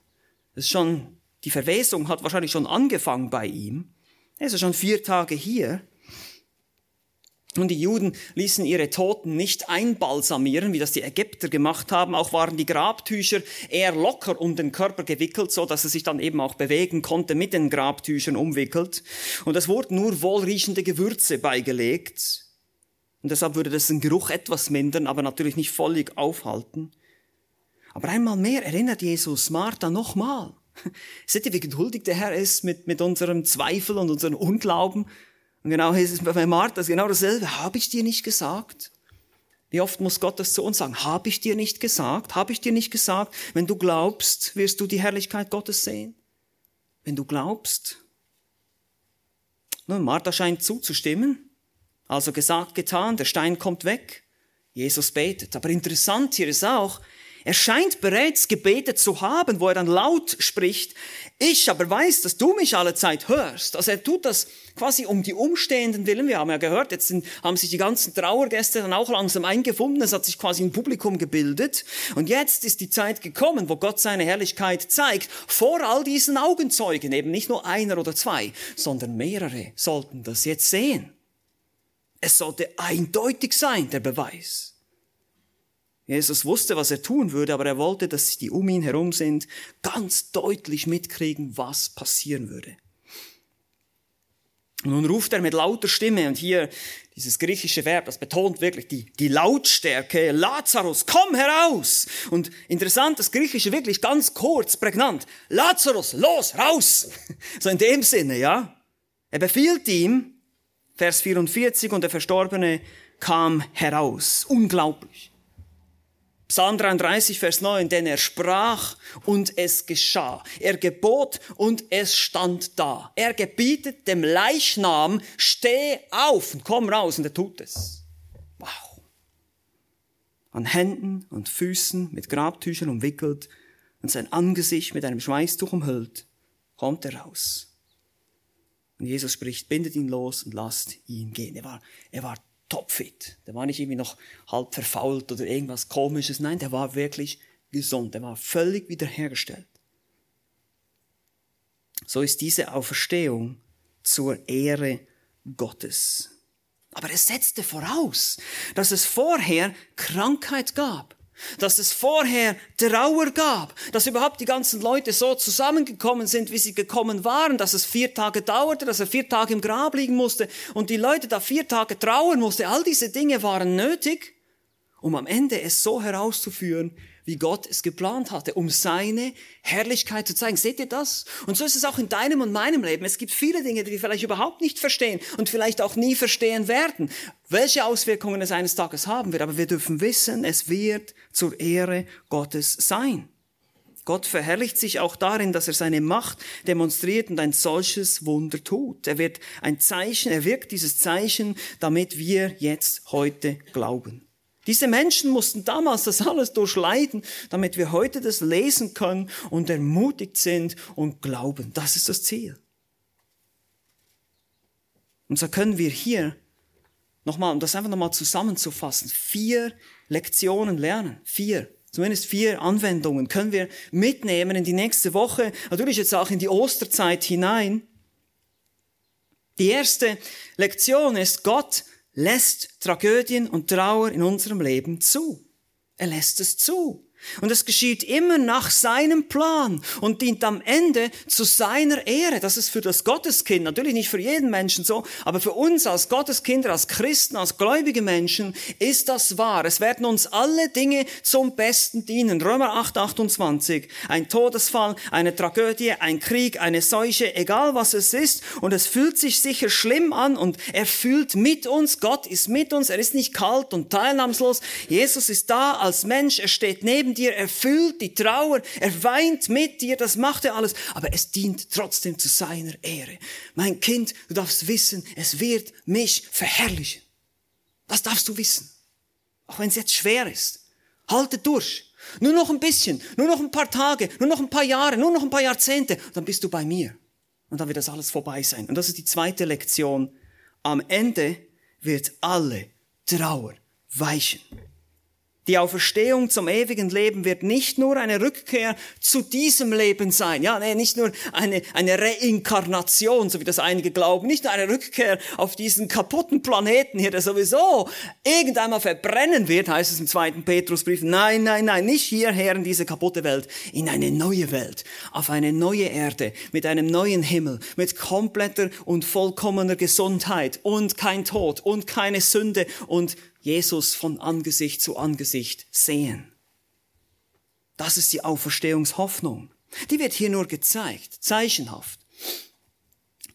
Das ist schon, die Verwesung hat wahrscheinlich schon angefangen bei ihm. Er ist ja schon vier Tage hier. Und die Juden ließen ihre Toten nicht einbalsamieren, wie das die Ägypter gemacht haben. Auch waren die Grabtücher eher locker um den Körper gewickelt, so dass er sich dann eben auch bewegen konnte mit den Grabtüchern umwickelt. Und es wurden nur wohlriechende Gewürze beigelegt. Und deshalb würde das den Geruch etwas mindern, aber natürlich nicht völlig aufhalten. Aber einmal mehr erinnert Jesus Martha nochmal. Seht ihr, wie geduldig der Herr ist mit, mit unserem Zweifel und unserem Unglauben? Und genau ist es bei Martha genau dasselbe. Habe ich dir nicht gesagt? Wie oft muss Gott das zu uns sagen? Habe ich dir nicht gesagt? Habe ich dir nicht gesagt? Wenn du glaubst, wirst du die Herrlichkeit Gottes sehen. Wenn du glaubst. Nun, Martha scheint zuzustimmen. Also gesagt, getan, der Stein kommt weg. Jesus betet. Aber interessant hier ist auch, Er scheint bereits gebetet zu haben, wo er dann laut spricht, ich aber weiß, dass du mich alle Zeit hörst. Also er tut das quasi um die Umstehenden willen. Wir haben ja gehört, jetzt sind, haben sich die ganzen Trauergäste dann auch langsam eingefunden. Es hat sich quasi ein Publikum gebildet. Und jetzt ist die Zeit gekommen, wo Gott seine Herrlichkeit zeigt. Vor all diesen Augenzeugen, eben nicht nur einer oder zwei, sondern mehrere sollten das jetzt sehen. Es sollte eindeutig sein, der Beweis. Jesus wusste, was er tun würde, aber er wollte, dass die um ihn herum sind, ganz deutlich mitkriegen, was passieren würde. Und nun ruft er mit lauter Stimme und hier dieses griechische Verb, das betont wirklich die, die Lautstärke, Lazarus, komm heraus! Und interessant, das griechische wirklich ganz kurz, prägnant, Lazarus, los, raus! So in dem Sinne, ja. Er befiehlt ihm, Vers 44, und der Verstorbene kam heraus. Unglaublich. Psalm 33, Vers 9, denn er sprach und es geschah. Er gebot und es stand da. Er gebietet dem Leichnam, steh auf und komm raus und er tut es. Wow. An Händen und Füßen mit Grabtüchern umwickelt und sein Angesicht mit einem Schweißtuch umhüllt, kommt er raus. Und Jesus spricht, bindet ihn los und lasst ihn gehen. Er war, er war topfit. Der war nicht irgendwie noch halb verfault oder irgendwas komisches. Nein, der war wirklich gesund. Der war völlig wiederhergestellt. So ist diese Auferstehung zur Ehre Gottes. Aber es setzte voraus, dass es vorher Krankheit gab dass es vorher Trauer gab, dass überhaupt die ganzen Leute so zusammengekommen sind, wie sie gekommen waren, dass es vier Tage dauerte, dass er vier Tage im Grab liegen musste und die Leute da vier Tage trauern musste. All diese Dinge waren nötig, um am Ende es so herauszuführen, wie Gott es geplant hatte, um seine Herrlichkeit zu zeigen. Seht ihr das? Und so ist es auch in deinem und meinem Leben. Es gibt viele Dinge, die wir vielleicht überhaupt nicht verstehen und vielleicht auch nie verstehen werden, welche Auswirkungen es eines Tages haben wird. Aber wir dürfen wissen, es wird zur Ehre Gottes sein. Gott verherrlicht sich auch darin, dass er seine Macht demonstriert und ein solches Wunder tut. Er wird ein Zeichen, er wirkt dieses Zeichen, damit wir jetzt heute glauben. Diese Menschen mussten damals das alles durchleiden, damit wir heute das lesen können und ermutigt sind und glauben. Das ist das Ziel. Und so können wir hier nochmal, um das einfach nochmal zusammenzufassen, vier Lektionen lernen. Vier. Zumindest vier Anwendungen können wir mitnehmen in die nächste Woche, natürlich jetzt auch in die Osterzeit hinein. Die erste Lektion ist, Gott lässt Tragödien und Trauer in unserem Leben zu. Er lässt es zu. Und es geschieht immer nach seinem Plan und dient am Ende zu seiner Ehre. Das ist für das Gotteskind, natürlich nicht für jeden Menschen so, aber für uns als Gotteskinder, als Christen, als gläubige Menschen ist das wahr. Es werden uns alle Dinge zum Besten dienen. Römer 8, 28. Ein Todesfall, eine Tragödie, ein Krieg, eine Seuche, egal was es ist. Und es fühlt sich sicher schlimm an und er fühlt mit uns. Gott ist mit uns. Er ist nicht kalt und teilnahmslos. Jesus ist da als Mensch. Er steht neben dir, er die Trauer, er weint mit dir, das macht er alles, aber es dient trotzdem zu seiner Ehre. Mein Kind, du darfst wissen, es wird mich verherrlichen. Das darfst du wissen. Auch wenn es jetzt schwer ist. Halte durch. Nur noch ein bisschen, nur noch ein paar Tage, nur noch ein paar Jahre, nur noch ein paar Jahrzehnte, dann bist du bei mir. Und dann wird das alles vorbei sein. Und das ist die zweite Lektion. Am Ende wird alle Trauer weichen. Die Auferstehung zum ewigen Leben wird nicht nur eine Rückkehr zu diesem Leben sein. Ja, nee, nicht nur eine, eine Reinkarnation, so wie das einige glauben. Nicht nur eine Rückkehr auf diesen kaputten Planeten hier, der sowieso irgendwann mal verbrennen wird, heißt es im zweiten Petrusbrief. Nein, nein, nein, nicht hierher in diese kaputte Welt, in eine neue Welt, auf eine neue Erde, mit einem neuen Himmel, mit kompletter und vollkommener Gesundheit und kein Tod und keine Sünde und Jesus von Angesicht zu Angesicht sehen. Das ist die Auferstehungshoffnung. Die wird hier nur gezeigt, zeichenhaft.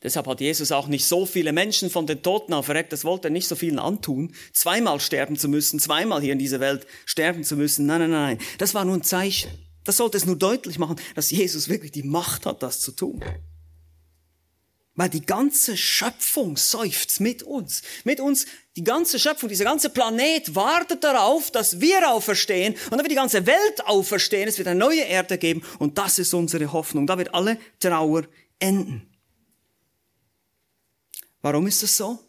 Deshalb hat Jesus auch nicht so viele Menschen von den Toten auferweckt, das wollte er nicht so vielen antun, zweimal sterben zu müssen, zweimal hier in dieser Welt sterben zu müssen. Nein, nein, nein, das war nur ein Zeichen. Das sollte es nur deutlich machen, dass Jesus wirklich die Macht hat, das zu tun. Weil die ganze Schöpfung seufzt mit uns. Mit uns, Die ganze Schöpfung, dieser ganze Planet wartet darauf, dass wir auferstehen und dann wird die ganze Welt auferstehen. Es wird eine neue Erde geben und das ist unsere Hoffnung. Da wird alle Trauer enden. Warum ist das so?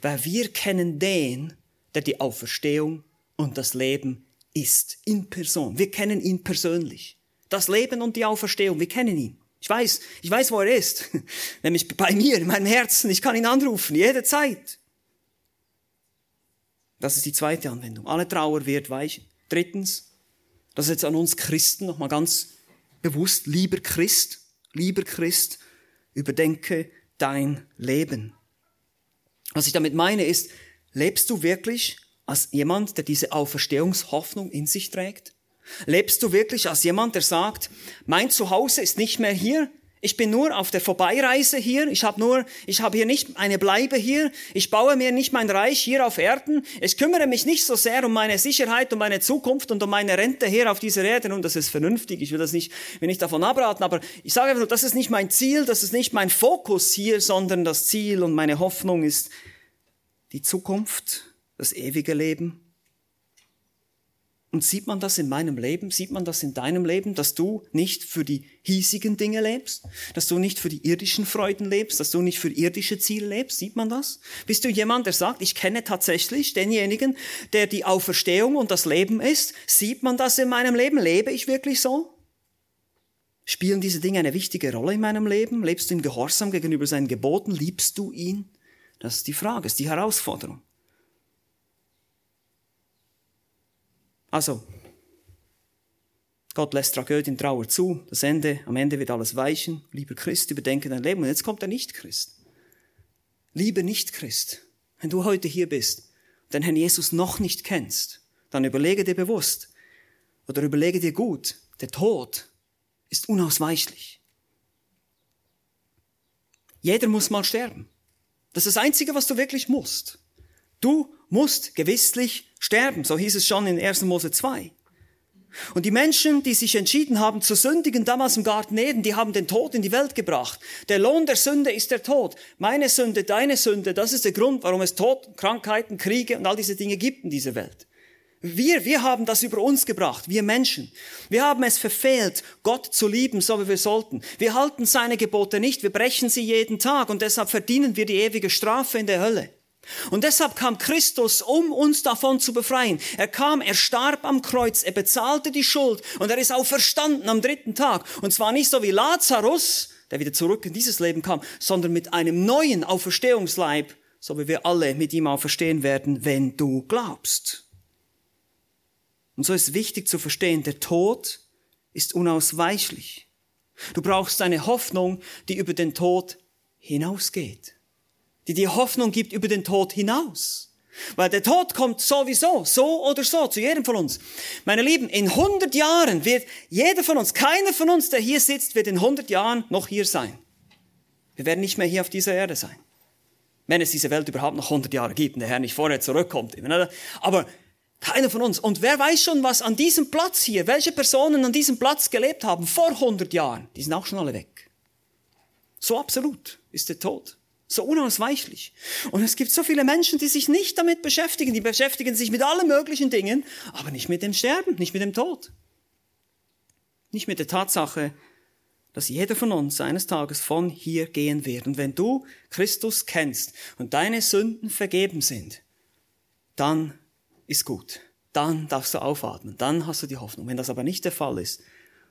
Weil wir kennen den, der die Auferstehung und das Leben ist in Person. Wir kennen ihn persönlich. Das Leben und die Auferstehung, wir kennen ihn. Ich weiß, ich weiß, wo er ist. Nämlich bei mir, in meinem Herzen. Ich kann ihn anrufen, jederzeit. Das ist die zweite Anwendung. Alle Trauer wird weichen. Drittens, das ist jetzt an uns Christen nochmal ganz bewusst, lieber Christ, lieber Christ, überdenke dein Leben. Was ich damit meine ist, lebst du wirklich als jemand, der diese Auferstehungshoffnung in sich trägt? Lebst du wirklich als jemand, der sagt, mein Zuhause ist nicht mehr hier, ich bin nur auf der Vorbeireise hier. Ich habe nur, ich habe hier nicht eine Bleibe hier. Ich baue mir nicht mein Reich hier auf Erden. Ich kümmere mich nicht so sehr um meine Sicherheit, um meine Zukunft und um meine Rente hier auf dieser Erde. Und das ist vernünftig. Ich will das nicht, will nicht davon abraten. Aber ich sage einfach nur, das ist nicht mein Ziel, das ist nicht mein Fokus hier, sondern das Ziel und meine Hoffnung ist die Zukunft, das ewige Leben und sieht man das in meinem Leben? Sieht man das in deinem Leben, dass du nicht für die hiesigen Dinge lebst? Dass du nicht für die irdischen Freuden lebst? Dass du nicht für irdische Ziele lebst? Sieht man das? Bist du jemand, der sagt, ich kenne tatsächlich denjenigen, der die Auferstehung und das Leben ist? Sieht man das in meinem Leben? Lebe ich wirklich so? Spielen diese Dinge eine wichtige Rolle in meinem Leben? Lebst du in Gehorsam gegenüber seinen Geboten? Liebst du ihn? Das ist die Frage, ist die Herausforderung. Also, Gott lässt Tragödien, Trauer zu. Das Ende, am Ende wird alles weichen. Lieber Christ, überdenke dein Leben. Und jetzt kommt der Nicht-Christ. Lieber Nicht-Christ, wenn du heute hier bist und den Herrn Jesus noch nicht kennst, dann überlege dir bewusst oder überlege dir gut, der Tod ist unausweichlich. Jeder muss mal sterben. Das ist das Einzige, was du wirklich musst. Du musst gewisslich sterben. So hieß es schon in 1. Mose 2. Und die Menschen, die sich entschieden haben zu sündigen, damals im Garten Eden, die haben den Tod in die Welt gebracht. Der Lohn der Sünde ist der Tod. Meine Sünde, deine Sünde, das ist der Grund, warum es Tod, Krankheiten, Kriege und all diese Dinge gibt in dieser Welt. Wir, wir haben das über uns gebracht, wir Menschen. Wir haben es verfehlt, Gott zu lieben, so wie wir sollten. Wir halten seine Gebote nicht, wir brechen sie jeden Tag und deshalb verdienen wir die ewige Strafe in der Hölle. Und deshalb kam Christus, um uns davon zu befreien. Er kam, er starb am Kreuz, er bezahlte die Schuld und er ist auch verstanden am dritten Tag. Und zwar nicht so wie Lazarus, der wieder zurück in dieses Leben kam, sondern mit einem neuen Auferstehungsleib, so wie wir alle mit ihm auferstehen werden, wenn du glaubst. Und so ist wichtig zu verstehen, der Tod ist unausweichlich. Du brauchst eine Hoffnung, die über den Tod hinausgeht die dir Hoffnung gibt über den Tod hinaus. Weil der Tod kommt sowieso, so oder so, zu jedem von uns. Meine Lieben, in 100 Jahren wird jeder von uns, keiner von uns, der hier sitzt, wird in 100 Jahren noch hier sein. Wir werden nicht mehr hier auf dieser Erde sein. Wenn es diese Welt überhaupt noch 100 Jahre gibt und der Herr nicht vorher zurückkommt. Aber keiner von uns. Und wer weiß schon, was an diesem Platz hier, welche Personen an diesem Platz gelebt haben vor 100 Jahren, die sind auch schon alle weg. So absolut ist der Tod. So unausweichlich. Und es gibt so viele Menschen, die sich nicht damit beschäftigen. Die beschäftigen sich mit allen möglichen Dingen, aber nicht mit dem Sterben, nicht mit dem Tod. Nicht mit der Tatsache, dass jeder von uns eines Tages von hier gehen wird. Und wenn du Christus kennst und deine Sünden vergeben sind, dann ist gut. Dann darfst du aufatmen. Dann hast du die Hoffnung. Wenn das aber nicht der Fall ist,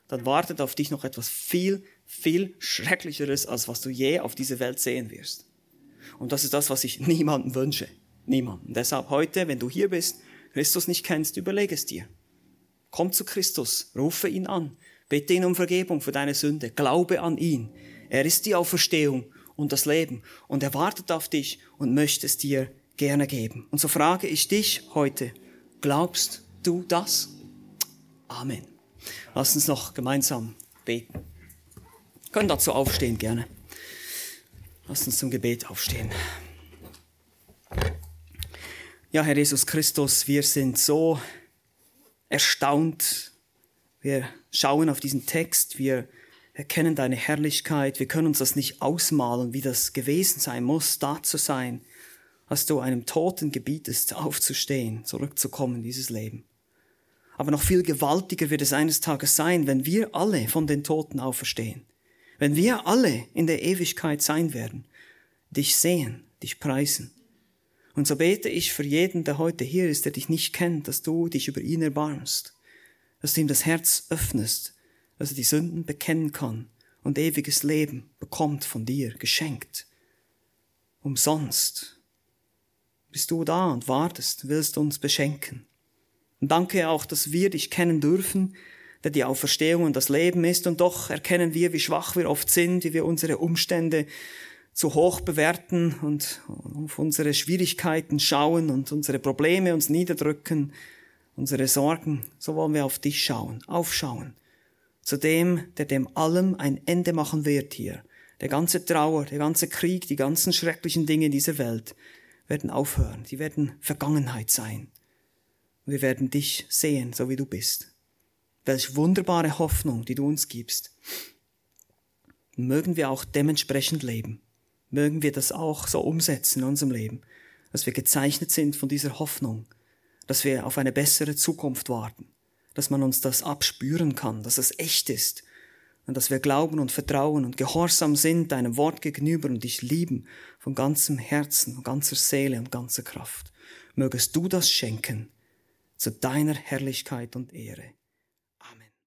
dann wartet auf dich noch etwas viel, viel Schrecklicheres, als was du je auf dieser Welt sehen wirst. Und das ist das, was ich niemandem wünsche. Niemandem. Deshalb heute, wenn du hier bist, Christus nicht kennst, überlege es dir. Komm zu Christus, rufe ihn an, bitte ihn um Vergebung für deine Sünde, glaube an ihn. Er ist die Auferstehung und das Leben und er wartet auf dich und möchte es dir gerne geben. Und so frage ich dich heute, glaubst du das? Amen. Lass uns noch gemeinsam beten. Wir können dazu aufstehen gerne. Lass uns zum Gebet aufstehen. Ja, Herr Jesus Christus, wir sind so erstaunt. Wir schauen auf diesen Text, wir erkennen deine Herrlichkeit, wir können uns das nicht ausmalen, wie das gewesen sein muss, da zu sein, als du einem Toten gebietest, aufzustehen, zurückzukommen in dieses Leben. Aber noch viel gewaltiger wird es eines Tages sein, wenn wir alle von den Toten auferstehen. Wenn wir alle in der Ewigkeit sein werden, dich sehen, dich preisen. Und so bete ich für jeden, der heute hier ist, der dich nicht kennt, dass du dich über ihn erbarmst, dass du ihm das Herz öffnest, dass er die Sünden bekennen kann und ewiges Leben bekommt von dir geschenkt. Umsonst bist du da und wartest, willst uns beschenken. Und danke auch, dass wir dich kennen dürfen, der die Auferstehung und das Leben ist, und doch erkennen wir, wie schwach wir oft sind, wie wir unsere Umstände zu hoch bewerten und auf unsere Schwierigkeiten schauen und unsere Probleme uns niederdrücken, unsere Sorgen, so wollen wir auf dich schauen, aufschauen, zu dem, der dem allem ein Ende machen wird hier. Der ganze Trauer, der ganze Krieg, die ganzen schrecklichen Dinge dieser Welt werden aufhören, die werden Vergangenheit sein. Wir werden dich sehen, so wie du bist. Welch wunderbare Hoffnung, die du uns gibst. Mögen wir auch dementsprechend leben. Mögen wir das auch so umsetzen in unserem Leben, dass wir gezeichnet sind von dieser Hoffnung, dass wir auf eine bessere Zukunft warten, dass man uns das abspüren kann, dass es echt ist und dass wir glauben und vertrauen und gehorsam sind deinem Wort gegenüber und dich lieben von ganzem Herzen, von ganzer Seele und ganzer Kraft. Mögest du das schenken zu deiner Herrlichkeit und Ehre.